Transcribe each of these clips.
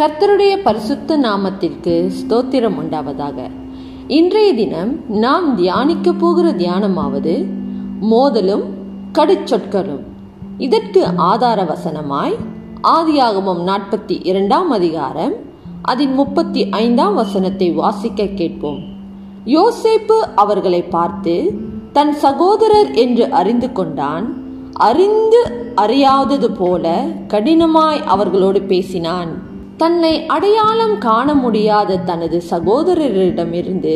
கர்த்தருடைய பரிசுத்த நாமத்திற்கு ஸ்தோத்திரம் உண்டாவதாக. இன்றைய தினம் நாம் தியானிக்க போகிற தியானமாவது மோதலும் கடுச்சொற்களும். இதற்கு ஆதார வசனமாய் ஆதியாகமம் நாற்பத்தி இரண்டாம் அதிகாரம் அதன் முப்பத்தி ஐந்தாம் வசனத்தை வாசிக்க கேட்போம். யோசேப்பு அவர்களை பார்த்து தன் சகோதரர் என்று அறிந்து கொண்டான் அறிந்து அறியாதது போல கடினமாய் அவர்களோடு பேசினான். தன்னை அடையாளம் காண முடியாத தனது சகோதரரிடமிருந்து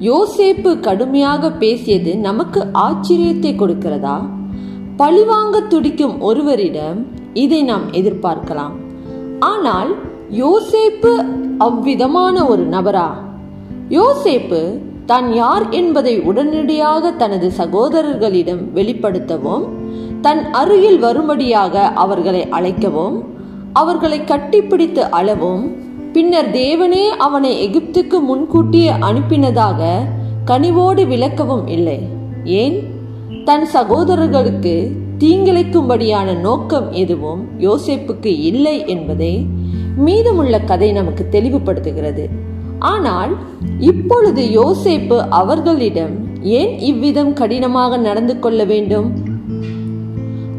யோசேப்பு கடுமையாக பேசியது நமக்கு ஆச்சரியத்தை கொடுக்கிறதா? பழிவாங்க துடிக்கும் ஒருவரிடம் இதை நாம் எதிர்பார்க்கலாம். ஆனால் யோசேப்பு அவ்விதமான ஒரு நபரா? யோசேப்பு தான் யார் என்பதை உடனடியாக தனது சகோதரர்களிடம் வெளிப்படுத்தவும் தன் அருகில் வரும்படியாக அவர்களை அழைக்கவும் அவர்களை கட்டிப்பிடித்து அளவும் பின்னர் தேவனே அவனை எகிப்துக்கு முன்கூட்டியே அனுப்பினதாக கனிவோடு விளக்கவும் இல்லை. ஏன்? தன் சகோதரர்களுக்கு தீங்கிழைக்கும்படியான நோக்கம் எதுவும் யோசேப்புக்கு இல்லை என்பதை மீதமுள்ள கதை நமக்கு தெளிவுபடுத்துகிறது. ஆனால் இப்பொழுது யோசேப்பு அவர்களிடம் ஏன் இவ்விதம் கடினமாக நடந்து கொள்ள வேண்டும்?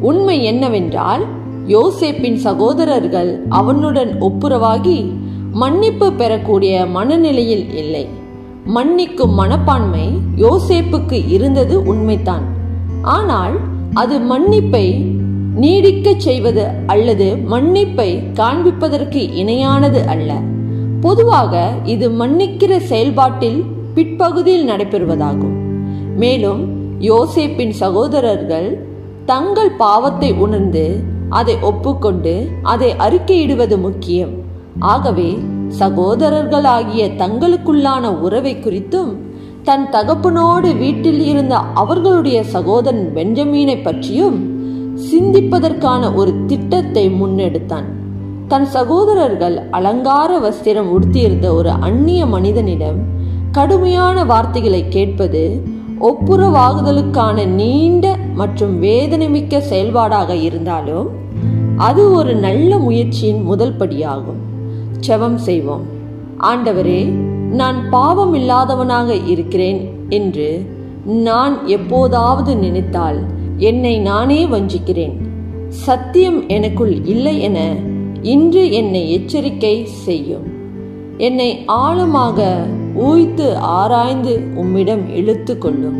உண்மை என்னவென்றால் யோசேப்பின் சகோதரர்கள் அவனுடன் ஒப்புரவாகி மன்னிப்பு பெறக்கூடிய மனநிலையில் இல்லை. மன்னிக்கும் மனப்பான்மை யோசேப்புக்கு இருந்தது உண்மைதான். ஆனால் அது மன்னிப்பை நீடிக்க செய்வது அல்லது மன்னிப்பை காண்பிப்பதற்கு இணையானது அல்ல. பொதுவாக இது மன்னிக்கிற செயல்பாட்டில் பிற்பகுதியில் நடைபெறுவதாகும். மேலும் யோசேப்பின் சகோதரர்கள் தங்கள் பாவத்தை உணர்ந்து அதை ஒப்புக்கொண்டு அதை அறிக்கையிடுவது முக்கியம். ஆகவே சகோதரர்களாகிய தங்களுக்குள்ளான உறவை குறித்தும் தன் தகப்பனோடு வீட்டில் இருந்த அவர்களுடைய சகோதரன் பெஞ்சமீனை பற்றியும் சிந்திப்பதற்கான ஒரு திட்டத்தை முன்னெடுத்தான். தன் சகோதரர்கள் அலங்கார வஸ்திரம் உடுத்தியிருந்த ஒரு அந்நிய மனிதனிடம் கடுமையான வார்த்தைகளை கேட்பது ஒப்புரவாகுதலுக்கான நீண்ட மற்றும் வேதனைமிக்க செயல்பாடாக இருந்தாலும் அது ஒரு நல்ல முயற்சியின் முதல் படியாகும். செவம் செய்வோம். ஆண்டவரே நான் பாவம் இல்லாதவனாக இருக்கிறேன் என்று நான் எப்போதாவது நினைத்தால் என்னை நானே வஞ்சிக்கிறேன். சத்தியம் எனக்குள் இல்லை என இன்று என்னை எச்சரிக்கை செய்யும். என்னை ஆழமாக ஊய்த்து ஆராய்ந்து உம்மிடம் இழுத்து கொள்ளும்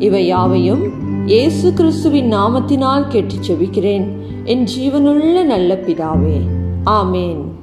இவை யாவையும் இயேசு கிறிஸ்துவின் நாமத்தினால் கேட்டு செவிக்கிறேன் என் ஜீவனுள்ள நல்ல பிதாவே. ஆமேன்.